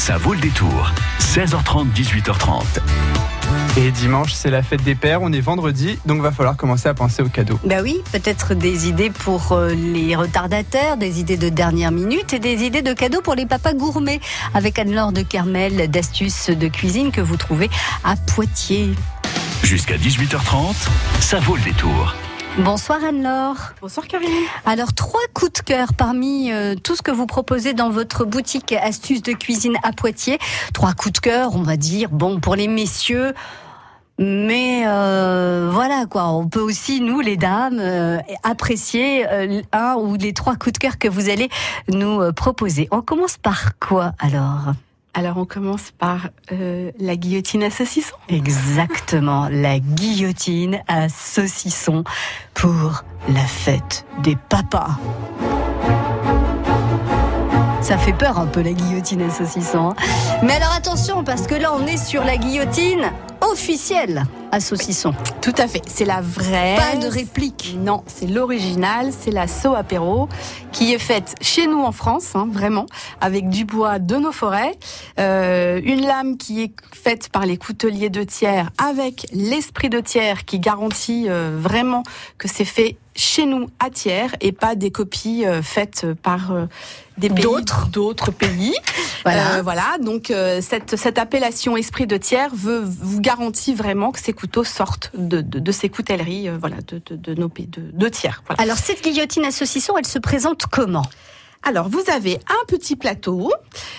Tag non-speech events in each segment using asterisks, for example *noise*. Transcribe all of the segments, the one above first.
Ça vaut le détour. 16h30, 18h30. Et dimanche, c'est la fête des pères, on est vendredi, donc va falloir commencer à penser aux cadeaux. Bah oui, peut-être des idées pour euh, les retardataires, des idées de dernière minute et des idées de cadeaux pour les papas gourmets avec Anne-Laure de Kermel d'astuces de cuisine que vous trouvez à Poitiers. Jusqu'à 18h30, ça vaut le détour. Bonsoir Anne-Laure. Bonsoir Karine. Alors trois coups de cœur parmi euh, tout ce que vous proposez dans votre boutique astuces de cuisine à Poitiers. Trois coups de cœur, on va dire, bon pour les messieurs. Mais euh, voilà quoi, on peut aussi nous les dames euh, apprécier un ou les trois coups de cœur que vous allez nous proposer. On commence par quoi alors? Alors on commence par euh, la guillotine à saucisson. Exactement, la guillotine à saucisson pour la fête des papas. Ça fait peur un peu la guillotine à saucisson. hein. Mais alors attention, parce que là on est sur la guillotine officielle à saucisson. Tout à fait, c'est la vraie. Pas de réplique. Non, c'est l'original, c'est la So apéro qui est faite chez nous en France, hein, vraiment, avec du bois de nos forêts, euh, une lame qui est faite par les couteliers de tiers avec l'esprit de tiers qui garantit euh, vraiment que c'est fait chez nous à tiers et pas des copies euh, faites par euh, des pays D'autres. d'autres pays. *laughs* Voilà. Euh, voilà, donc euh, cette, cette appellation esprit de tiers veut, vous garantit vraiment que ces couteaux sortent de, de, de ces coutelleries, euh, voilà, de, de, de nos pays, de, de tiers. Voilà. Alors cette guillotine à saucisson, elle se présente comment? Alors, vous avez un petit plateau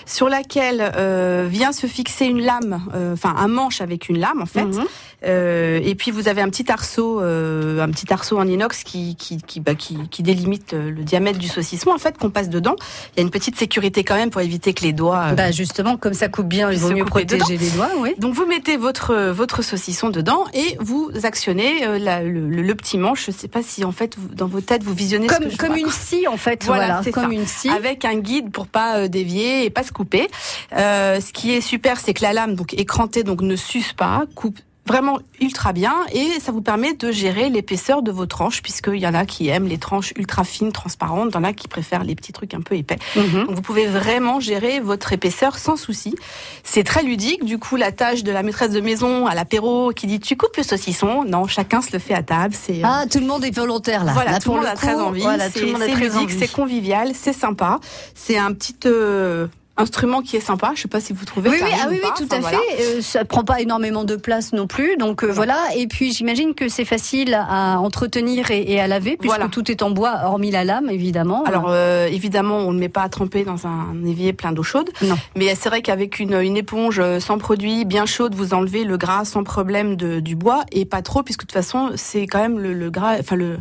sur laquelle euh, vient se fixer une lame, euh, enfin un manche avec une lame en fait. Mhm. Euh, et puis vous avez un petit arceau, euh, un petit arceau en inox qui qui qui, bah, qui, qui délimite euh, le diamètre du saucisson en fait qu'on passe dedans. Il y a une petite sécurité quand même pour éviter que les doigts. Bah justement, comme ça coupe bien, il vaut mieux protéger les doigts, oui. Donc vous mettez votre votre saucisson dedans et vous actionnez euh, la- le, le- le petit manche. Je sais pas si en fait vous- dans vos têtes vous visionnez ce Comme, que je comme vois. une scie en fait, Voilà, voilà, c'est comme ça. une avec un guide pour pas euh, dévier et pas se couper. Euh, ce qui est super, c'est que la lame donc écrantée donc ne s'use pas, coupe vraiment ultra bien et ça vous permet de gérer l'épaisseur de vos tranches puisqu'il y en a qui aiment les tranches ultra fines, transparentes, il y en a qui préfèrent les petits trucs un peu épais. Mhm. Donc vous pouvez vraiment gérer votre épaisseur sans souci. C'est très ludique. Du coup, la tâche de la maîtresse de maison à l'apéro qui dit tu coupes le saucisson, non, chacun se le fait à table. C'est euh, Ah, tout le monde est volontaire là. voilà, Là, tout le monde a coup, très envie. Voilà, c'est ludique, c'est convivial, c'est sympa. C'est un petit euh, instrument qui est sympa. Je sais pas si vous trouvez. Oui, oui, ah oui, oui, tout Enfin, à voilà. fait. Euh, ça prend pas énormément de place non plus, donc euh, voilà. Et puis j'imagine que c'est facile à entretenir et, et à laver, puisque Voilà. tout est en bois, hormis la lame, évidemment. Alors euh, évidemment, on ne met pas à tremper dans un évier plein d'eau chaude. Non. Mais c'est vrai qu'avec une, une éponge euh, sans produit, bien chaude, vous enlevez le gras sans problème de, du bois et pas trop, puisque de toute façon, c'est quand même le, le gras, enfin le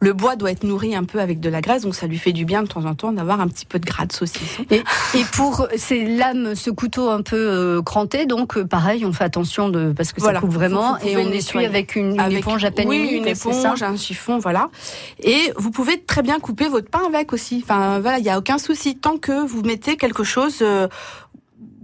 le bois doit être nourri un peu avec de la graisse, donc ça lui fait du bien de temps en temps d'avoir un petit peu de gras de saucisson. Et, et pour ces lames, ce couteau un peu euh, cranté, donc euh, pareil, on fait attention de parce que Voilà. ça coupe vraiment, Vous- vous et on essuie avec une, une Avec- éponge à peine oui, humide, une éponge, un chiffon, voilà. Et vous pouvez très bien couper votre pain avec aussi. Enfin, voilà, il y a aucun souci tant que vous mettez quelque chose euh,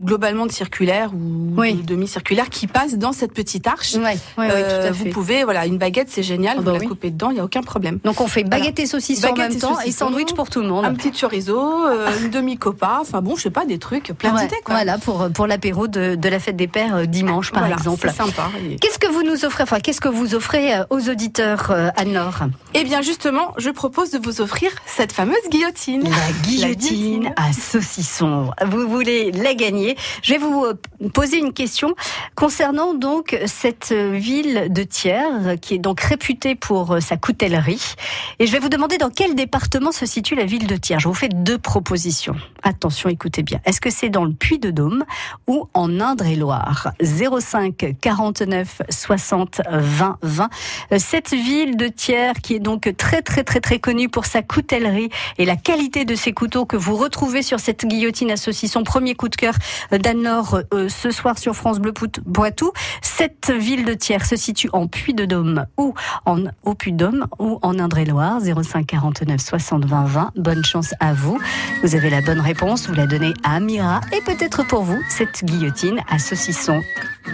globalement de circulaire ou Oui. de demi-circulaire qui passe dans cette petite arche. Ouais, ouais, Euh, tout à vous fait. pouvez, voilà, une baguette, c'est génial, Ah vous bah la oui. coupez dedans, il y a aucun problème. Donc on fait baguette et saucisson en Baguette même et temps et sandwich pour tout le monde. Un petit chorizo, euh, une demi-copa, enfin bon, je sais pas, des trucs, plein Ouais, d'idées, quoi. Voilà pour pour l'apéro de, de la fête des pères euh, dimanche par Voilà, exemple. C'est sympa. Et- Qu'est-ce que vous nous offrez Enfin, qu'est-ce que vous offrez euh, aux auditeurs, euh, Anne-Laure? Eh bien, justement, je propose de vous offrir cette fameuse guillotine. La guillotine guillotine. à saucisson. Vous voulez la gagner? Je vais vous euh, poser une question concernant donc cette euh, ville de Thiers, euh, qui est donc réputée pour sa coutellerie. Et je vais vous demander dans quel département se situe la ville de Thiers. Je vous fais deux propositions. Attention, écoutez bien. Est-ce que c'est dans le Puy-de-Dôme ou en Indre-et-Loire? 05 49 60 20 20. Euh, Cette ville de Thiers qui est donc très très très très connue pour sa coutellerie et la qualité de ses couteaux que vous retrouvez sur cette guillotine à saucisson. Premier coup de cœur d'Anne-Laure euh, ce soir sur France Bleu Pout- Poitou. Cette ville de Thiers se situe en Puy-de-Dôme ou en au Puy-de-Dôme ou en Indre-et-Loire 05 49 60 20 20. Bonne chance à vous. Vous avez la bonne réponse, vous la donnez à Amira et peut-être pour vous cette guillotine à saucisson.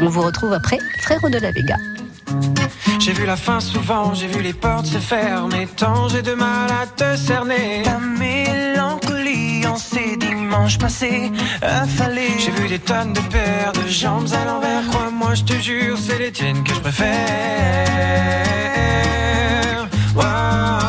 On vous retrouve après Frérot de la Vega. J'ai vu la fin souvent, j'ai vu les portes se fermer. Tant j'ai de mal à te cerner. Ta mélancolie dimanches passés affalés. J'ai vu des tonnes de paires de jambes à l'envers. Crois-moi, je te jure, c'est les tiennes que je préfère. Wow,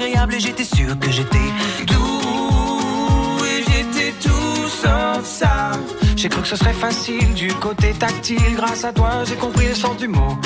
et j'étais sûr que j'étais doux et j'étais tout sauf ça. J'ai cru que ce serait facile du côté tactile. Grâce à toi, j'ai compris le sens du mot.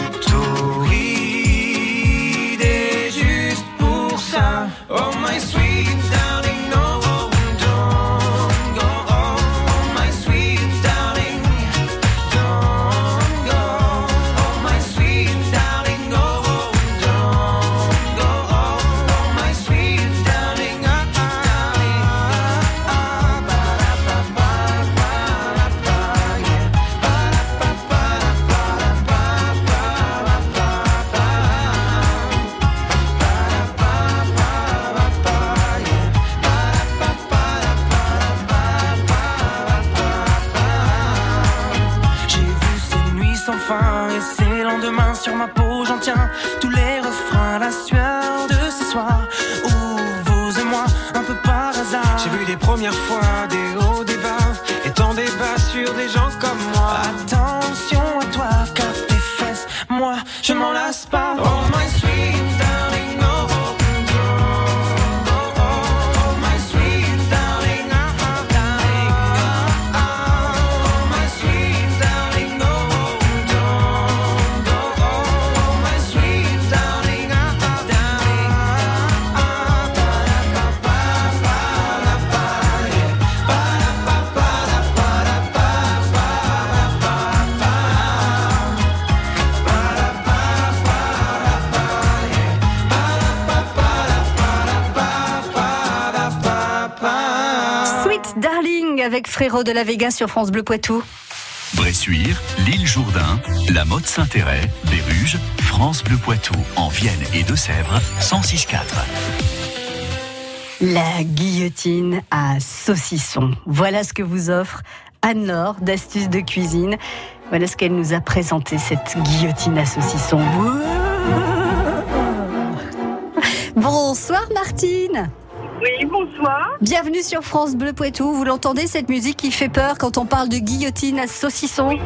Sur ma peau, j'en tiens tous les refrains, la sueur de ce soir où vous et moi, un peu par hasard. J'ai vu des premières fois, des hauts, des bas, et tant des bas sur des gens Frérot de la Vega sur France Bleu Poitou. Bressuire, l'île Jourdain, la Motte Saint-Héret, Béruges, France Bleu Poitou, en Vienne et Deux-Sèvres, 106.4. La guillotine à saucisson. Voilà ce que vous offre Anne-Laure d'Astuces de Cuisine. Voilà ce qu'elle nous a présenté, cette guillotine à saucisson. Bonsoir Martine Oui, bonsoir. Bienvenue sur France Bleu Poitou. Vous l'entendez cette musique qui fait peur quand on parle de guillotine à saucisson? Oui,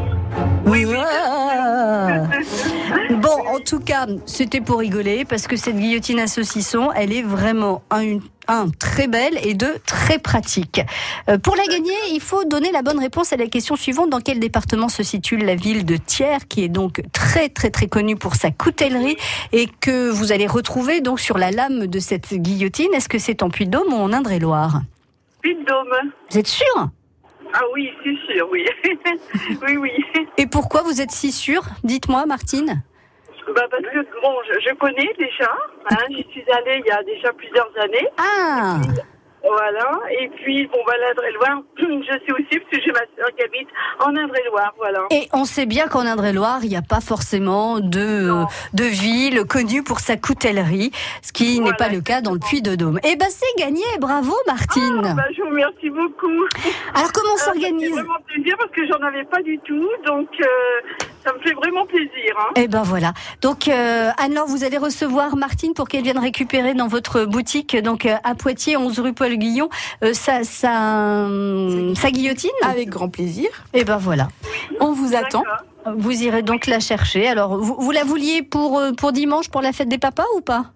oui. Ah. *laughs* Bon, en tout cas, c'était pour rigoler parce que cette guillotine à saucisson, elle est vraiment un, un, très belle et deux très pratique. Euh, pour la gagner, il faut donner la bonne réponse à la question suivante dans quel département se situe la ville de Thiers, qui est donc très très très connue pour sa coutellerie et que vous allez retrouver donc sur la lame de cette guillotine? Est-ce que c'est en Puy-de-Dôme ou en Indre-et-Loire? Puy-de-Dôme. Vous êtes sûr? Ah oui, c'est sûr, oui. *laughs* oui, oui. Et pourquoi vous êtes si sûre Dites-moi, Martine. Bah parce que bon, je, je connais déjà. Hein, J'y suis allée il y a déjà plusieurs années. Ah Voilà. Et puis, bon, bah, l'Indre-et-Loire, *clears throat* je sais aussi parce que j'ai ma soeur qui habite en Indre-et-Loire, voilà. Et on sait bien qu'en Indre-et-Loire, il n'y a pas forcément de, Non. de ville connue pour sa coutellerie, ce qui n'est pas le cas dans le Puy-de-Dôme. Eh ben, c'est gagné, bravo Martine. Ah, bah, je vous remercie beaucoup. Alors comment on Euh, fait s'organise vraiment plaisir parce que j'en avais pas du tout, donc euh, ça me fait vraiment plaisir. Hein. Eh ben voilà. Donc euh, Anne-Laure, vous allez recevoir Martine pour qu'elle vienne récupérer dans votre boutique, donc euh, à Poitiers, 11 rue Paul Guillon, euh, sa, sa, hum, sa guillotine? Avec grand plaisir. Eh ben voilà. On vous attend. Vous irez donc la chercher. Alors, vous, vous la vouliez pour, euh, pour dimanche, pour la fête des papas ou pas?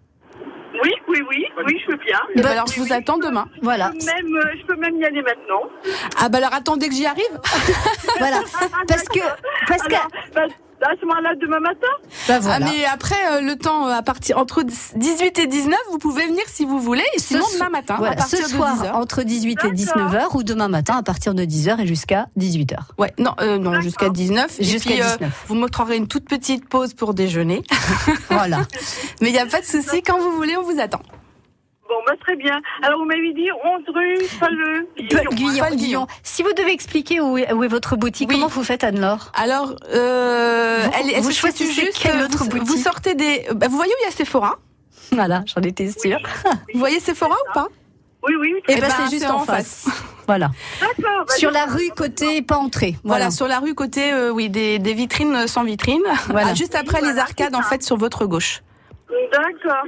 Oui, oui, oui, oui, Bah, alors, je vous attends demain. Voilà. Je peux même, euh, je peux même y aller maintenant. Ah bah alors attendez que j'y arrive. *laughs* Voilà. Parce que, parce que, Alors, bah, à ce moment-là, demain matin bah Ah, voilà. mais après euh, le temps euh, à partir entre 18 et 19, vous pouvez venir si vous voulez. Et sinon Ce- demain matin Voilà, à partir ce soir, de 10h. entre 18 et 19h, ou demain matin, à partir de 10h et jusqu'à 18h. Ouais, non, euh, non, jusqu'à 19. Et Jusqu'à puis, euh, 19. vous m'octroierez une toute petite pause pour déjeuner. Voilà. *laughs* Mais il n'y a pas de souci, quand vous voulez, on vous attend. Bon, bah, très bien. Alors, vous m'avez dit 11 rue Paul Guillon. Guillon. Si vous devez expliquer où est, où est votre boutique, Oui. comment vous faites, Anne-Laure Alors, euh, Vous- elle, vous choisissez juste, quelle euh, autre vous, boutique vous sortez des. bah, vous voyez où il y a Sephora Voilà, j'en étais sûre. *laughs* Vous voyez Sephora ou pas? Oui, oui. Et Eh ben, ben, c'est juste en en face. *laughs* Voilà. Bah, Sur je- la rue côté pas entrée. Voilà, Voilà. sur la rue côté, euh, oui, des, des vitrines sans vitrine. Voilà. *laughs* Ah, juste après les arcades, en fait, sur votre gauche. D'accord.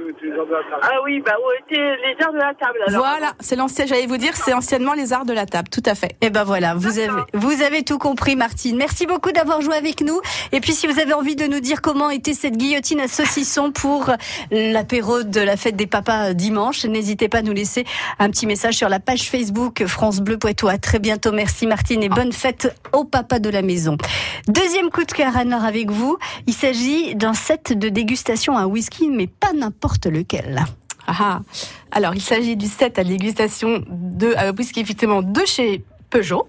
Ah oui, bah où étaient les arts de la table alors. Voilà, c'est l'ancien, j'allais vous dire, c'est anciennement les arts de la table, tout à fait. Et ben voilà, vous avez, vous avez tout compris, Martine. Merci beaucoup d'avoir joué avec nous. Et puis, si vous avez envie de nous dire comment était cette guillotine à saucisson pour l'apéro de la fête des papas dimanche, n'hésitez pas à nous laisser un petit message sur la page Facebook France Bleu Poitou. À très bientôt. Merci, Martine, et bonne fête au papa de la maison. Deuxième coup de cœur, Anne-Laure, avec vous. Il s'agit d'un set de dégustation à whisky, mais pas n'importe lequel. Ah, ah. Alors, il s'agit du set à dégustation de euh, de chez Peugeot,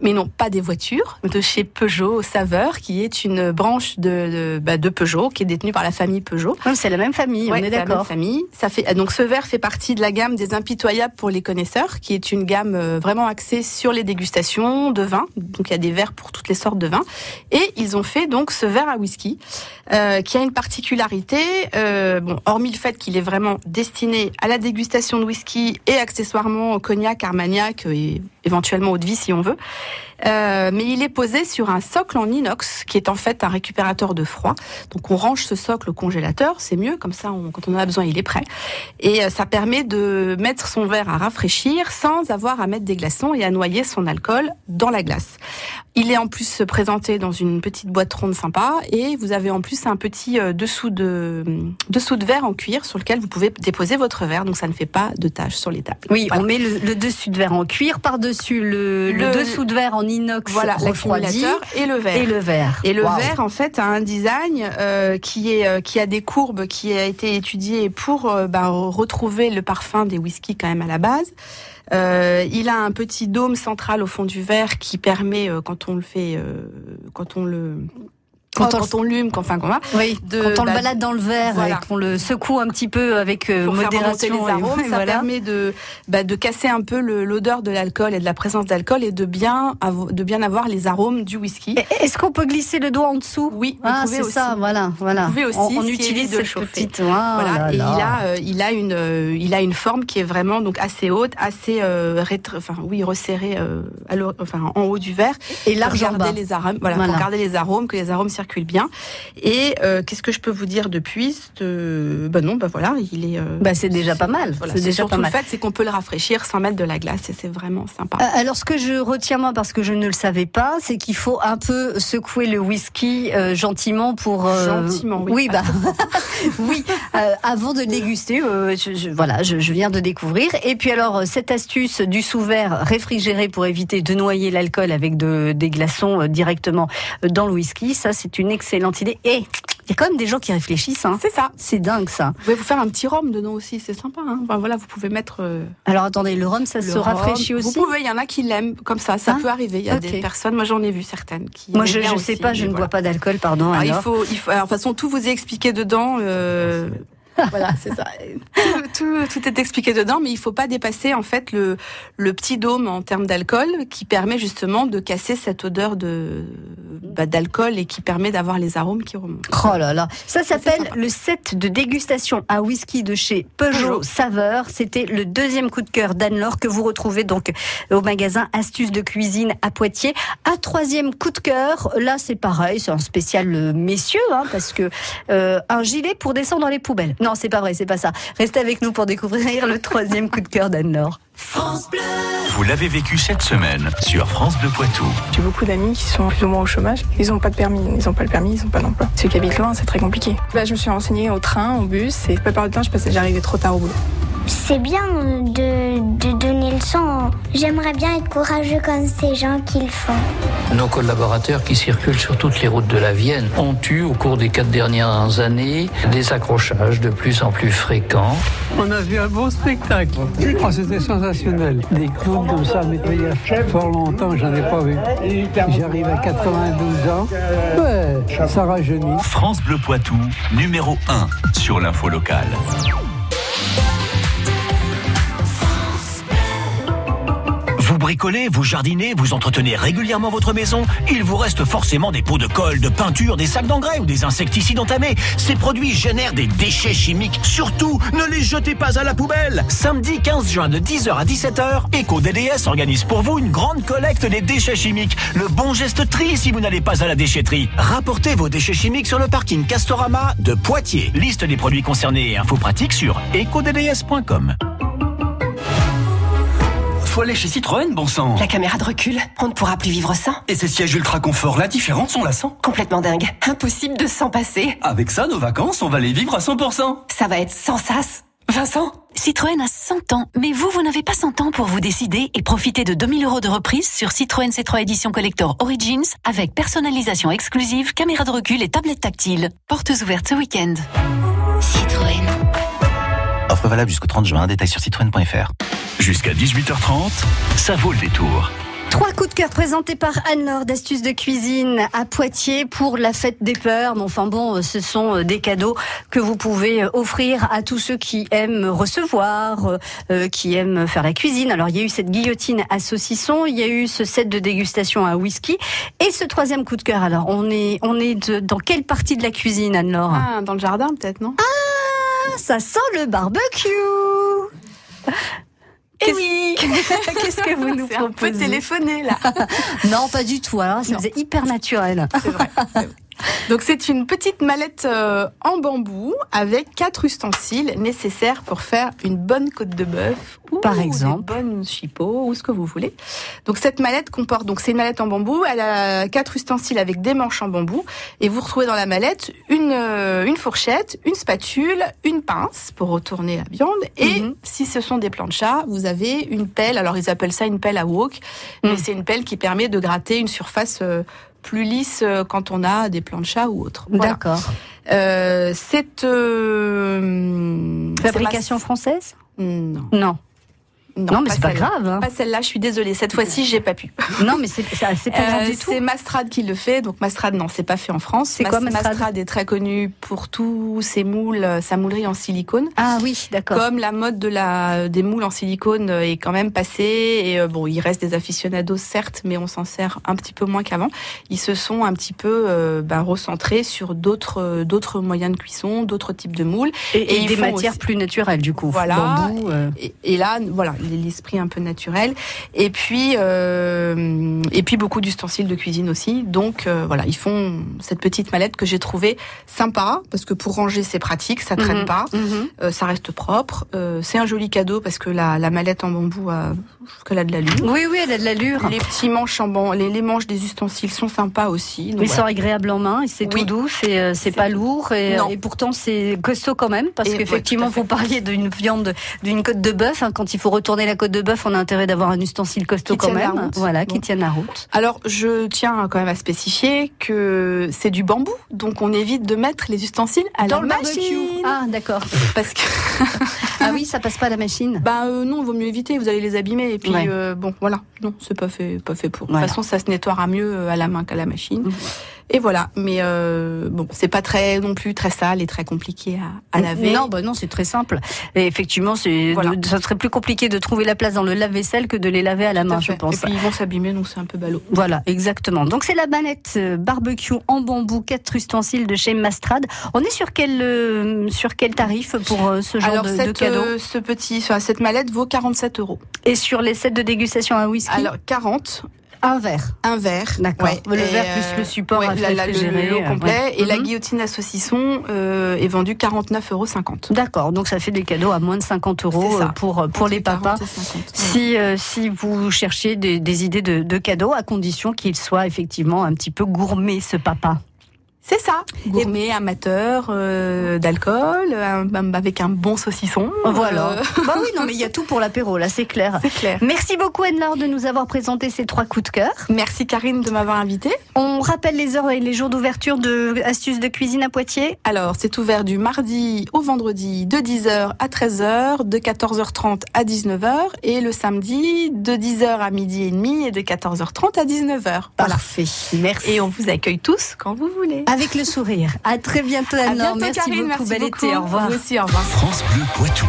mais non pas des voitures, de chez Peugeot Saveur, qui est une branche de, de, bah, de Peugeot, qui est détenue par la famille Peugeot. C'est la même famille, Ouais, on est d'accord. famille. Ça fait donc ce verre fait partie de la gamme des impitoyables pour les connaisseurs, qui est une gamme euh, vraiment axée sur les dégustations de vin. Donc il y a des verres pour toutes les sortes de vins. Et ils ont fait donc ce verre à whisky, euh, qui a une particularité. euh, bon, hormis le fait qu'il est vraiment destiné à la dégustation de whisky et accessoirement au cognac, armagnac et éventuellement eau de vie si on veut. Euh, mais il est posé sur un socle en inox qui est en fait un récupérateur de froid. Donc on range ce socle au congélateur, c'est mieux, comme ça on- quand on en a besoin il est prêt. Et euh, ça permet de mettre son verre à rafraîchir sans avoir à mettre des glaçons et à noyer son alcool dans la glace. Il est en plus présenté dans une petite boîte ronde sympa et vous avez en plus un petit euh, dessous de dessous de verre en cuir sur lequel vous pouvez déposer votre verre, donc ça ne fait pas de taches sur les tables. Oui, Voilà. on met le, le dessus de verre en cuir, par-dessus le, le Le- dessous de verre en inox Voilà, refroidi et le verre. et le verre. Et le Waouh. verre, en fait, a un design euh, qui est euh, qui a des courbes, qui a été étudié pour euh, bah, retrouver le parfum des whiskies quand même à la base. Euh, il a un petit dôme central au fond du verre qui permet, euh, quand on le fait, euh, quand on le Quand quand, on le- on l'hume, quand, enfin, qu'on va, Oui, de- quand on le bah, balade dans le verre voilà. et qu'on le secoue un petit peu avec euh, pour faire modération les arômes, et ça voilà. permet de bah, de casser un peu le- l'odeur de l'alcool et de la présence d'alcool et de bien de bien avoir les arômes du whisky. Est-ce qu'on peut glisser le doigt en dessous? Oui, Ah, c'est ça, voilà, voilà. Vous pouvez aussi, on, on utilise de cette petite. Voilà, et il a, euh, il a une, euh, il a une forme qui est vraiment donc assez haute, assez euh, rétr- enfin oui resserrée, euh, à enfin en haut du verre, et large en bas. les arômes, Voilà. pour garder les arômes, que les arômes circulent bien. Et euh, qu'est-ce que je peux vous dire depuis euh, Ben non, ben voilà, il est. euh, Bah, c'est déjà pas mal. voilà, c'est déjà pas mal. le fait, c'est qu'on peut le rafraîchir sans mettre de la glace, et c'est vraiment sympa. Euh, Alors, ce que je retiens moi, parce que je ne le savais pas, c'est qu'il faut un peu secouer le whisky euh, gentiment pour. Gentiment, oui. Oui, bah, *laughs* *laughs* oui. avant de déguster, je, je- voilà, je, je viens de découvrir. Et puis alors, cette astuce du sous-verre réfrigéré pour éviter de noyer l'alcool avec de, des glaçons directement dans le whisky, ça, c'est une excellente idée. Et il y a quand même des gens qui réfléchissent. Hein. C'est ça. C'est dingue ça. Vous pouvez vous faire un petit rhum dedans aussi, c'est sympa. Hein enfin, voilà, vous pouvez mettre. euh, Alors attendez, le rhum, ça le se rafraîchit aussi Vous pouvez, il y en a qui l'aiment comme ça, ça Ah, peut arriver. Il y a des personnes, moi j'en ai vu certaines qui. Moi, je ne sais pas, je ne voilà. bois pas d'alcool, pardon. Alors, il faut, il faut, alors, de toute façon, tout vous est expliqué dedans. euh, *laughs* voilà, c'est ça. Tout, tout, tout est expliqué dedans, mais il faut pas dépasser en fait le, le petit dôme en termes d'alcool qui permet justement de casser cette odeur de bah, d'alcool et qui permet d'avoir les arômes qui remontent. Oh là là, ça s'appelle le set de dégustation à whisky de chez Peugeot Peugeot. Saveur. C'était le deuxième coup de cœur d'Anne-Laure que vous retrouvez donc au magasin Astuces de cuisine à Poitiers. Un troisième coup de cœur, là c'est pareil, c'est un spécial euh, messieurs, hein, parce que euh, un gilet pour descendre dans les poubelles. Non, c'est pas vrai, c'est pas ça. Restez avec nous pour découvrir le troisième coup de cœur d'Anne-Laure. Vous l'avez vécu cette semaine sur France Bleu Poitou. J'ai beaucoup d'amis qui sont plus ou moins au chômage. Ils n'ont pas de permis, ils n'ont pas le permis, ils n'ont pas d'emploi. Ceux qui habitent loin, c'est très compliqué. Là, je me suis renseignée au train, au bus, et la plupart du temps, je passais, j'arrivais trop tard au boulot. C'est bien de, de donner le sang. J'aimerais bien être courageux comme ces gens qui le font. Nos collaborateurs qui circulent sur toutes les routes de la Vienne ont eu, au cours des quatre dernières années, des accrochages de plus en plus fréquents. On a vu un beau spectacle. Oh, C'était sensationnel. Des clowns comme ça, mais il y a fort longtemps, j'en ai pas vu. J'arrive à 92 ans. Ouais, ça rajeunit. France Bleu Poitou, numéro 1 sur l'info locale. Bricolez vous jardinez, vous entretenez régulièrement votre maison, il vous reste forcément des pots de colle, de peinture, des sacs d'engrais ou des insecticides entamés. Ces produits génèrent des déchets chimiques. Surtout, ne les jetez pas à la poubelle. Samedi 15 juin de 10h à 17h, EcoDDS organise pour vous une grande collecte des déchets chimiques. Le bon geste tri si vous n'allez pas à la déchetterie. Rapportez vos déchets chimiques sur le parking Castorama de Poitiers. Liste des produits concernés et infos pratiques sur ecodds.com. Faut aller chez Citroën, bon sang. La caméra de recul, on ne pourra plus vivre sans. Et ces sièges ultra confort, la différence, on la sent. Complètement dingue. Impossible de s'en passer. Avec ça, nos vacances, on va les vivre à 100%. Ça va être sans sas. Vincent? Citroën a 100 ans, mais vous, vous n'avez pas 100 ans pour vous décider et profiter de 2000 euros de reprise sur Citroën C3 Edition Collector Origins avec personnalisation exclusive, caméra de recul et tablette tactile. Portes ouvertes ce week-end. Offre valable jusqu'au 30 juin, détail sur citroën.fr. Jusqu'à 18h30, ça vaut le détour. Trois coups de cœur présentés par Anne-Laure d'Astuces de Cuisine à Poitiers pour la fête des peurs. Mais enfin bon, ce sont des cadeaux que vous pouvez offrir à tous ceux qui aiment recevoir, euh, qui aiment faire la cuisine. Alors il y a eu cette guillotine à saucisson, il y a eu ce set de dégustation à whisky et ce troisième coup de cœur. Alors on est, on est de- dans quelle partie de la cuisine, Anne-Laure? Ah, dans le jardin peut-être, non? Ah, ça sent le barbecue Eh oui *laughs* Qu'est-ce que vous nous C'est un peu proposez téléphoné là. *laughs* Non, pas du tout. Alors, ça faisait hyper naturel. C'est vrai. c'est vrai. Donc c'est une petite mallette euh, en bambou avec quatre ustensiles nécessaires pour faire une bonne côte de bœuf ou Par exemple. des bonnes chipots ou ce que vous voulez. Donc cette mallette comporte donc c'est une mallette en bambou, elle a quatre ustensiles avec des manches en bambou et vous retrouvez dans la mallette une euh, une fourchette, une spatule, une pince pour retourner la viande et Mhm. si ce sont des planchas, vous avez une pelle. Alors ils appellent ça une pelle à wok, mais Mhm. c'est une pelle qui permet de gratter une surface euh, plus lisse euh, quand on a des planchas ou autres. Voilà. D'accord. Euh, cette euh, Fabrication française? Ma- Non. Non. Non, mais c'est pas grave, hein. Pas celle-là, je suis désolée. Cette fois-ci, j'ai pas pu. *laughs* Non, mais c'est pas grave Euh, du tout. C'est Mastrade qui le fait. Donc Mastrade, non, c'est pas fait en France. C'est quoi, Mas- Mastrade est très connu pour tous ses moules, euh, sa moulerie en silicone. Ah oui, d'accord. Comme la mode de la des moules en silicone euh, est quand même passée et bon, il reste des aficionados certes, mais on s'en sert un petit peu moins qu'avant. Ils se sont un petit peu euh, ben, recentrés sur d'autres d'autres moyens de cuisson, d'autres types de moules Et, des matières aussi- plus naturelles, du coup. Voilà. Bambou, euh, et, et là, voilà, l'esprit un peu naturel. Et puis, euh, et puis beaucoup d'ustensiles de cuisine aussi. Donc euh, voilà, ils font cette petite mallette que j'ai trouvée sympa parce que pour ranger c'est pratique, ça traîne Mhm, pas, mhm. euh, ça reste propre. C'est un joli cadeau parce que la, la mallette en bambou a, je trouve qu'elle a de l'allure. Oui, oui, elle a de l'allure. Les petits manches en bambou, les, les manches des ustensiles sont sympas aussi. Donc Ils voilà. sont agréables en main, c'est Oui. tout doux, c'est c'est pas lourd et, pourtant c'est costaud quand même parce ouais, qu'effectivement à vous parliez d'une viande, d'une côte de bœuf. hein, quand il faut retourner la côte de bœuf, on a intérêt d'avoir un ustensile costaud Qui quand même, route. voilà, qui Bon. tienne la route. Alors, je tiens quand même à spécifier que c'est du bambou, donc on évite de mettre les ustensiles à Dans la le machine. barbecue. Ah d'accord. *laughs* Parce que *laughs* Ah oui, ça passe pas à la machine. bah euh, non, il vaut mieux éviter. Vous allez les abîmer et puis Ouais. euh, bon, voilà. Non, c'est pas fait, pas fait pour. De Voilà. toute façon, ça se nettoiera mieux euh, à la main qu'à la machine. Mhm. Et voilà. Mais euh, bon, c'est pas très non plus très sale et très compliqué à, à laver. Non, bah non, c'est très simple. Et effectivement, c'est Voilà. ça serait plus compliqué de trouver la place dans le lave-vaisselle que de les laver à la à main, je pense. Et puis ils vont s'abîmer, donc c'est un peu ballot. Voilà, exactement. Donc c'est la banette euh, barbecue en bambou, quatre ustensiles de chez Mastrad. On est sur quel euh, sur quel tarif pour euh, ce genre Alors de, de cette, cadeau euh, ce petit, cette mallette vaut 47 euros. Et sur les sets de dégustation à whisky, Alors 40, un verre. un verre. D'accord. Le Et, verre euh, plus le support ouais, à la- la- le, euh, complet. ouais. Et la Mhm. guillotine à saucisson euh, est vendue 49,50 euros. D'accord, donc ça fait des cadeaux à moins de 50 euros euh, pour pour les papas. 40 et 50. Si, euh, si vous cherchez des, des idées de, de cadeaux, à condition qu'il soit effectivement un petit peu gourmet, ce papa. C'est ça. Gourmet, amateur euh, d'alcool, euh, avec un bon saucisson. Voilà. Euh, *laughs* bah oui, non, mais il y a tout pour l'apéro, là, c'est clair. c'est clair. Merci beaucoup, Anne-Laure, de nous avoir présenté ces trois coups de cœur. Merci Karine de m'avoir invitée. On rappelle les heures et les jours d'ouverture de Astuces de cuisine à Poitiers. Alors, c'est ouvert du mardi au vendredi de 10h à 13h, de 14h30 à 19h et le samedi de 10h à midi et demi et de 14h30 à 19h. Voilà. Parfait. Merci. Et on vous accueille tous quand vous voulez. Avec le sourire. À très bientôt, bientôt, Merci Karine, beaucoup. merci Bel beaucoup. été. Au revoir. Vous aussi, au revoir. France Bleu Poitou.